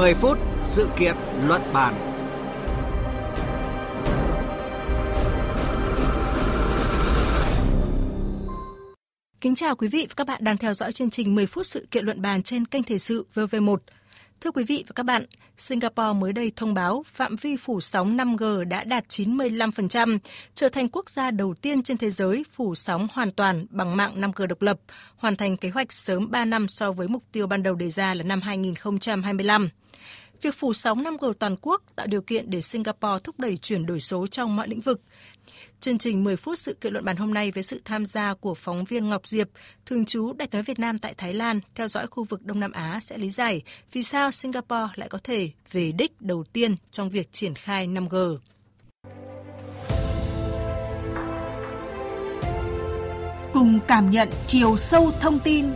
10 phút sự kiện luận bàn. Kính chào quý vị và các bạn đang theo dõi chương trình 10 phút sự kiện luận bàn trên kênh Thời sự VV1. Thưa quý vị và các bạn, Singapore mới đây thông báo phạm vi phủ sóng 5G đã đạt 95%, trở thành quốc gia đầu tiên trên thế giới phủ sóng hoàn toàn bằng mạng 5G độc lập, hoàn thành kế hoạch sớm 3 năm so với mục tiêu ban đầu đề ra là năm 2025. Việc phủ sóng 5G toàn quốc tạo điều kiện để Singapore thúc đẩy chuyển đổi số trong mọi lĩnh vực. Chương trình 10 phút sự kiện luận bàn hôm nay với sự tham gia của phóng viên Ngọc Diệp, thường trú Đại sứ Việt Nam tại Thái Lan, theo dõi khu vực Đông Nam Á sẽ lý giải vì sao Singapore lại có thể về đích đầu tiên trong việc triển khai 5G. Cùng cảm nhận chiều sâu thông tin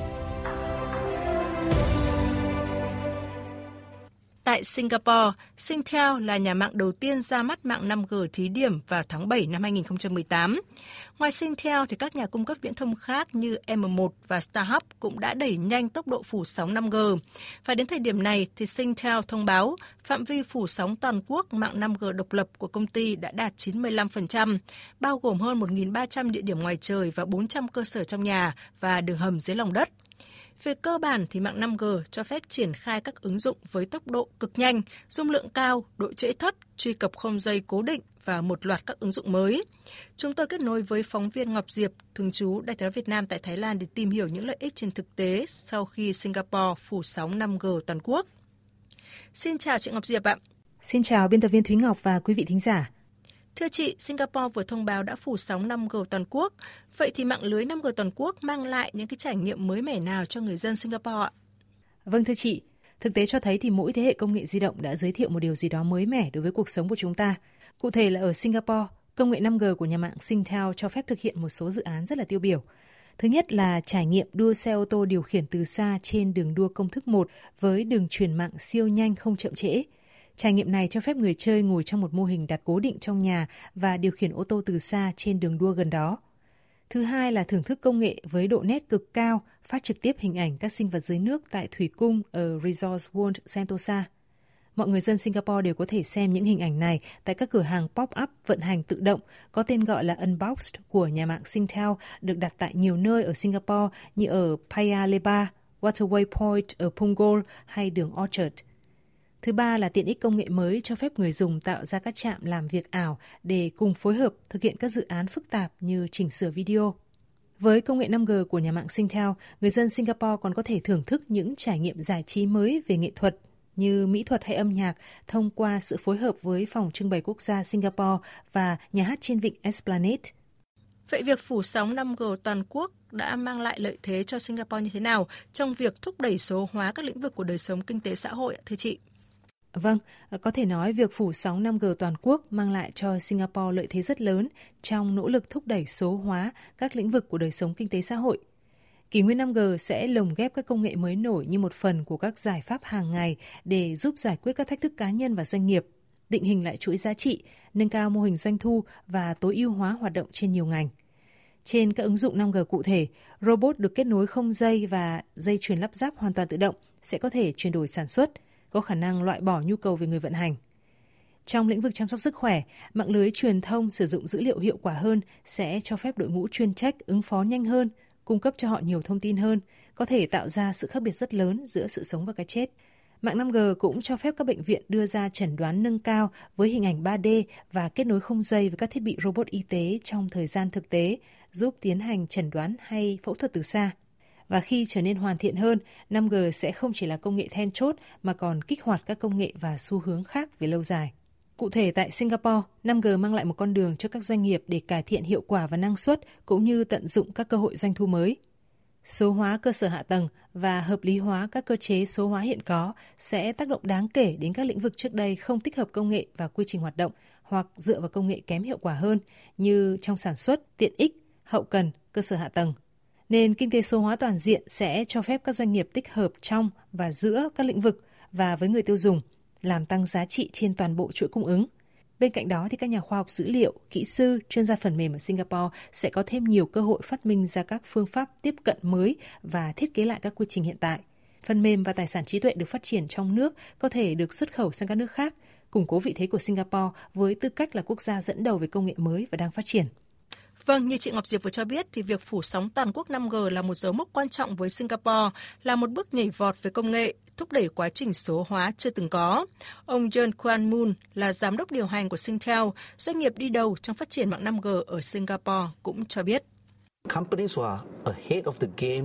Tại Singapore, Singtel là nhà mạng đầu tiên ra mắt mạng 5G thí điểm vào tháng 7 năm 2018. Ngoài Singtel thì các nhà cung cấp viễn thông khác như M1 và StarHub cũng đã đẩy nhanh tốc độ phủ sóng 5G. Và đến thời điểm này thì Singtel thông báo phạm vi phủ sóng toàn quốc mạng 5G độc lập của công ty đã đạt 95%, bao gồm hơn 1.300 địa điểm ngoài trời và 400 cơ sở trong nhà và đường hầm dưới lòng đất. Về cơ bản thì mạng 5G cho phép triển khai các ứng dụng với tốc độ cực nhanh, dung lượng cao, độ trễ thấp, truy cập không dây cố định và một loạt các ứng dụng mới. Chúng tôi kết nối với phóng viên Ngọc Diệp, thường trú Đại sứ Việt Nam tại Thái Lan để tìm hiểu những lợi ích trên thực tế sau khi Singapore phủ sóng 5G toàn quốc. Xin chào chị Ngọc Diệp ạ. Xin chào biên tập viên Thúy Ngọc và quý vị thính giả. Thưa chị, Singapore vừa thông báo đã phủ sóng 5G toàn quốc. Vậy thì mạng lưới 5G toàn quốc mang lại những cái trải nghiệm mới mẻ nào cho người dân Singapore ạ? Vâng thưa chị, thực tế cho thấy thì mỗi thế hệ công nghệ di động đã giới thiệu một điều gì đó mới mẻ đối với cuộc sống của chúng ta. Cụ thể là ở Singapore, công nghệ 5G của nhà mạng Singtel cho phép thực hiện một số dự án rất là tiêu biểu. Thứ nhất là trải nghiệm đua xe ô tô điều khiển từ xa trên đường đua công thức 1 với đường truyền mạng siêu nhanh không chậm trễ. Trải nghiệm này cho phép người chơi ngồi trong một mô hình đặt cố định trong nhà và điều khiển ô tô từ xa trên đường đua gần đó. Thứ hai là thưởng thức công nghệ với độ nét cực cao, phát trực tiếp hình ảnh các sinh vật dưới nước tại thủy cung ở Resorts World Sentosa. Mọi người dân Singapore đều có thể xem những hình ảnh này tại các cửa hàng pop-up vận hành tự động có tên gọi là Unboxed của nhà mạng Singtel được đặt tại nhiều nơi ở Singapore như ở Paya Lebar, Waterway Point ở Punggol hay đường Orchard. Thứ ba là tiện ích công nghệ mới cho phép người dùng tạo ra các trạm làm việc ảo để cùng phối hợp thực hiện các dự án phức tạp như chỉnh sửa video. Với công nghệ 5G của nhà mạng Singtel, người dân Singapore còn có thể thưởng thức những trải nghiệm giải trí mới về nghệ thuật như mỹ thuật hay âm nhạc thông qua sự phối hợp với Phòng trưng bày quốc gia Singapore và nhà hát trên vịnh Esplanade. Vậy việc phủ sóng 5G toàn quốc đã mang lại lợi thế cho Singapore như thế nào trong việc thúc đẩy số hóa các lĩnh vực của đời sống kinh tế xã hội, thưa chị? Vâng, ờ, có thể nói việc phủ sóng 5G toàn quốc mang lại cho Singapore lợi thế rất lớn trong nỗ lực thúc đẩy số hóa các lĩnh vực của đời sống kinh tế xã hội. Kỷ nguyên 5G sẽ lồng ghép các công nghệ mới nổi như một phần của các giải pháp hàng ngày để giúp giải quyết các thách thức cá nhân và doanh nghiệp, định hình lại chuỗi giá trị, nâng cao mô hình doanh thu và tối ưu hóa hoạt động trên nhiều ngành. Trên các ứng dụng 5G cụ thể, robot được kết nối không dây và dây chuyền lắp ráp hoàn toàn tự động sẽ có thể chuyển đổi sản xuất – có khả năng loại bỏ nhu cầu về người vận hành. Trong lĩnh vực chăm sóc sức khỏe, mạng lưới truyền thông sử dụng dữ liệu hiệu quả hơn sẽ cho phép đội ngũ chuyên trách ứng phó nhanh hơn, cung cấp cho họ nhiều thông tin hơn, có thể tạo ra sự khác biệt rất lớn giữa sự sống và cái chết. Mạng 5G cũng cho phép các bệnh viện đưa ra chẩn đoán nâng cao với hình ảnh 3D và kết nối không dây với các thiết bị robot y tế trong thời gian thực tế, giúp tiến hành chẩn đoán hay phẫu thuật từ xa. Và khi trở nên hoàn thiện hơn, 5G sẽ không chỉ là công nghệ then chốt mà còn kích hoạt các công nghệ và xu hướng khác về lâu dài. Cụ thể tại Singapore, 5G mang lại một con đường cho các doanh nghiệp để cải thiện hiệu quả và năng suất cũng như tận dụng các cơ hội doanh thu mới. Số hóa cơ sở hạ tầng và hợp lý hóa các cơ chế số hóa hiện có sẽ tác động đáng kể đến các lĩnh vực trước đây không tích hợp công nghệ và quy trình hoạt động hoặc dựa vào công nghệ kém hiệu quả hơn như trong sản xuất, tiện ích, hậu cần, cơ sở hạ tầng Nền kinh tế số hóa toàn diện sẽ cho phép các doanh nghiệp tích hợp trong và giữa các lĩnh vực và với người tiêu dùng, làm tăng giá trị trên toàn bộ chuỗi cung ứng. Bên cạnh đó thì các nhà khoa học dữ liệu, kỹ sư, chuyên gia phần mềm ở Singapore sẽ có thêm nhiều cơ hội phát minh ra các phương pháp tiếp cận mới và thiết kế lại các quy trình hiện tại. phần mềm và tài sản trí tuệ được phát triển trong nước có thể được xuất khẩu sang các nước khác, củng cố vị thế của Singapore với tư cách là quốc gia dẫn đầu về công nghệ mới và đang phát triển. Vâng, như chị Ngọc Diệp vừa cho biết thì việc phủ sóng toàn quốc 5G là một dấu mốc quan trọng với Singapore, là một bước nhảy vọt về công nghệ, thúc đẩy quá trình số hóa chưa từng có. Ông John Kwan Moon là giám đốc điều hành của Singtel, doanh nghiệp đi đầu trong phát triển mạng 5G ở Singapore cũng cho biết.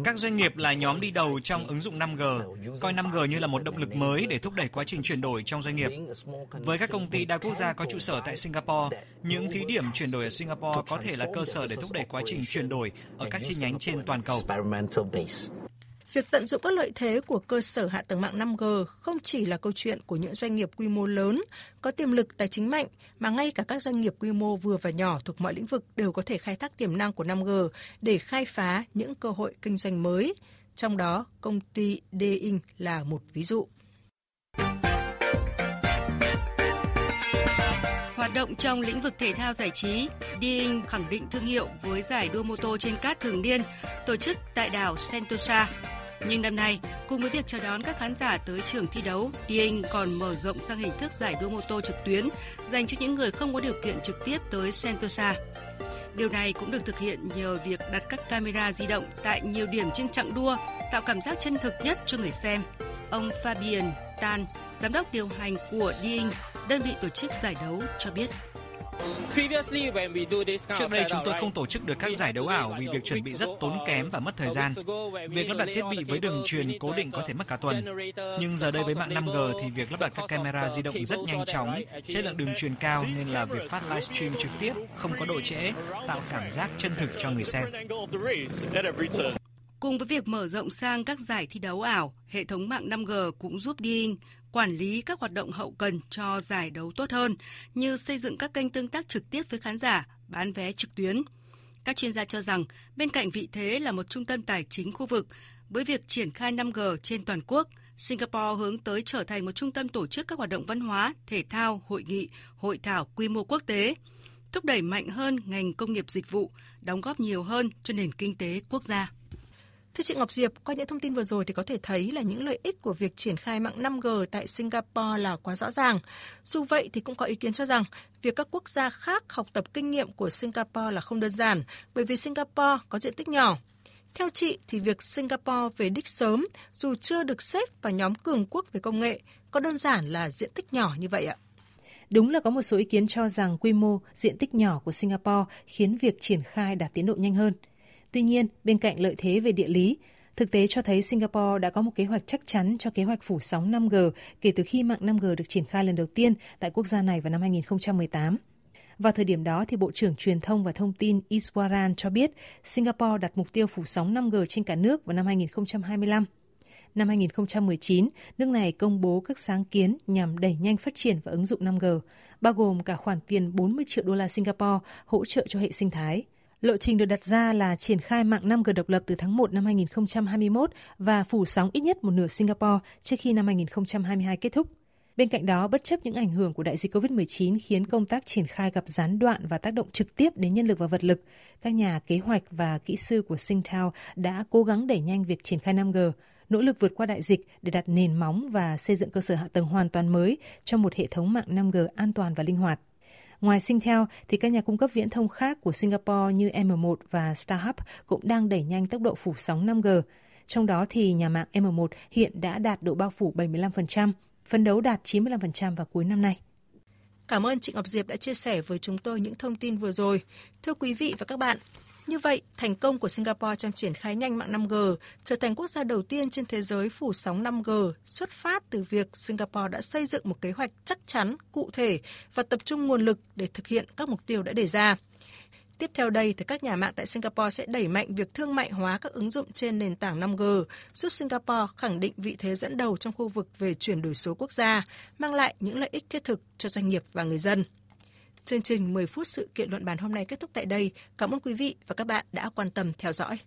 Các doanh nghiệp là nhóm đi đầu trong ứng dụng 5G, coi 5G như là một động lực mới để thúc đẩy quá trình chuyển đổi trong doanh nghiệp. Với các công ty đa quốc gia có trụ sở tại Singapore, những thí điểm chuyển đổi ở Singapore có thể là cơ sở để thúc đẩy quá trình chuyển đổi ở các chi nhánh trên toàn cầu. Việc tận dụng các lợi thế của cơ sở hạ tầng mạng 5G không chỉ là câu chuyện của những doanh nghiệp quy mô lớn, có tiềm lực tài chính mạnh, mà ngay cả các doanh nghiệp quy mô vừa và nhỏ thuộc mọi lĩnh vực đều có thể khai thác tiềm năng của 5G để khai phá những cơ hội kinh doanh mới. Trong đó, công ty D-Ing là một ví dụ. Hoạt động trong lĩnh vực thể thao giải trí, D-Ing khẳng định thương hiệu với giải đua mô tô trên cát thường niên tổ chức tại đảo Sentosa nhưng năm nay, cùng với việc chào đón các khán giả tới trường thi đấu, Dieng còn mở rộng sang hình thức giải đua mô tô trực tuyến dành cho những người không có điều kiện trực tiếp tới Sentosa. Điều này cũng được thực hiện nhờ việc đặt các camera di động tại nhiều điểm trên chặng đua, tạo cảm giác chân thực nhất cho người xem. Ông Fabian Tan, giám đốc điều hành của Dieng, đơn vị tổ chức giải đấu cho biết. Trước đây chúng tôi không tổ chức được các giải đấu ảo vì việc chuẩn bị rất tốn kém và mất thời gian. Việc lắp đặt thiết bị với đường truyền cố định có thể mất cả tuần. Nhưng giờ đây với mạng 5G thì việc lắp đặt các camera di động rất nhanh chóng, chất lượng đường truyền cao nên là việc phát livestream trực tiếp không có độ trễ, tạo cảm giác chân thực cho người xem. Cùng với việc mở rộng sang các giải thi đấu ảo, hệ thống mạng 5G cũng giúp Dean quản lý các hoạt động hậu cần cho giải đấu tốt hơn, như xây dựng các kênh tương tác trực tiếp với khán giả, bán vé trực tuyến. Các chuyên gia cho rằng, bên cạnh vị thế là một trung tâm tài chính khu vực, với việc triển khai 5G trên toàn quốc, Singapore hướng tới trở thành một trung tâm tổ chức các hoạt động văn hóa, thể thao, hội nghị, hội thảo quy mô quốc tế, thúc đẩy mạnh hơn ngành công nghiệp dịch vụ, đóng góp nhiều hơn cho nền kinh tế quốc gia. Thưa chị Ngọc Diệp, qua những thông tin vừa rồi thì có thể thấy là những lợi ích của việc triển khai mạng 5G tại Singapore là quá rõ ràng. Dù vậy thì cũng có ý kiến cho rằng việc các quốc gia khác học tập kinh nghiệm của Singapore là không đơn giản bởi vì Singapore có diện tích nhỏ. Theo chị thì việc Singapore về đích sớm dù chưa được xếp vào nhóm cường quốc về công nghệ có đơn giản là diện tích nhỏ như vậy ạ? Đúng là có một số ý kiến cho rằng quy mô, diện tích nhỏ của Singapore khiến việc triển khai đạt tiến độ nhanh hơn – Tuy nhiên, bên cạnh lợi thế về địa lý, thực tế cho thấy Singapore đã có một kế hoạch chắc chắn cho kế hoạch phủ sóng 5G kể từ khi mạng 5G được triển khai lần đầu tiên tại quốc gia này vào năm 2018. Vào thời điểm đó, thì Bộ trưởng Truyền thông và Thông tin Iswaran cho biết Singapore đặt mục tiêu phủ sóng 5G trên cả nước vào năm 2025. Năm 2019, nước này công bố các sáng kiến nhằm đẩy nhanh phát triển và ứng dụng 5G, bao gồm cả khoản tiền 40 triệu đô la Singapore hỗ trợ cho hệ sinh thái – Lộ trình được đặt ra là triển khai mạng 5G độc lập từ tháng 1 năm 2021 và phủ sóng ít nhất một nửa Singapore trước khi năm 2022 kết thúc. Bên cạnh đó, bất chấp những ảnh hưởng của đại dịch COVID-19 khiến công tác triển khai gặp gián đoạn và tác động trực tiếp đến nhân lực và vật lực, các nhà kế hoạch và kỹ sư của Singtel đã cố gắng đẩy nhanh việc triển khai 5G, nỗ lực vượt qua đại dịch để đặt nền móng và xây dựng cơ sở hạ tầng hoàn toàn mới cho một hệ thống mạng 5G an toàn và linh hoạt. Ngoài Singtel thì các nhà cung cấp viễn thông khác của Singapore như M1 và StarHub cũng đang đẩy nhanh tốc độ phủ sóng 5G. Trong đó thì nhà mạng M1 hiện đã đạt độ bao phủ 75%, phấn đấu đạt 95% vào cuối năm nay. Cảm ơn chị Ngọc Diệp đã chia sẻ với chúng tôi những thông tin vừa rồi. Thưa quý vị và các bạn, như vậy, thành công của Singapore trong triển khai nhanh mạng 5G trở thành quốc gia đầu tiên trên thế giới phủ sóng 5G xuất phát từ việc Singapore đã xây dựng một kế hoạch chắc chắn, cụ thể và tập trung nguồn lực để thực hiện các mục tiêu đã đề ra. Tiếp theo đây thì các nhà mạng tại Singapore sẽ đẩy mạnh việc thương mại hóa các ứng dụng trên nền tảng 5G, giúp Singapore khẳng định vị thế dẫn đầu trong khu vực về chuyển đổi số quốc gia, mang lại những lợi ích thiết thực cho doanh nghiệp và người dân. Chương trình 10 phút sự kiện luận bàn hôm nay kết thúc tại đây. Cảm ơn quý vị và các bạn đã quan tâm theo dõi.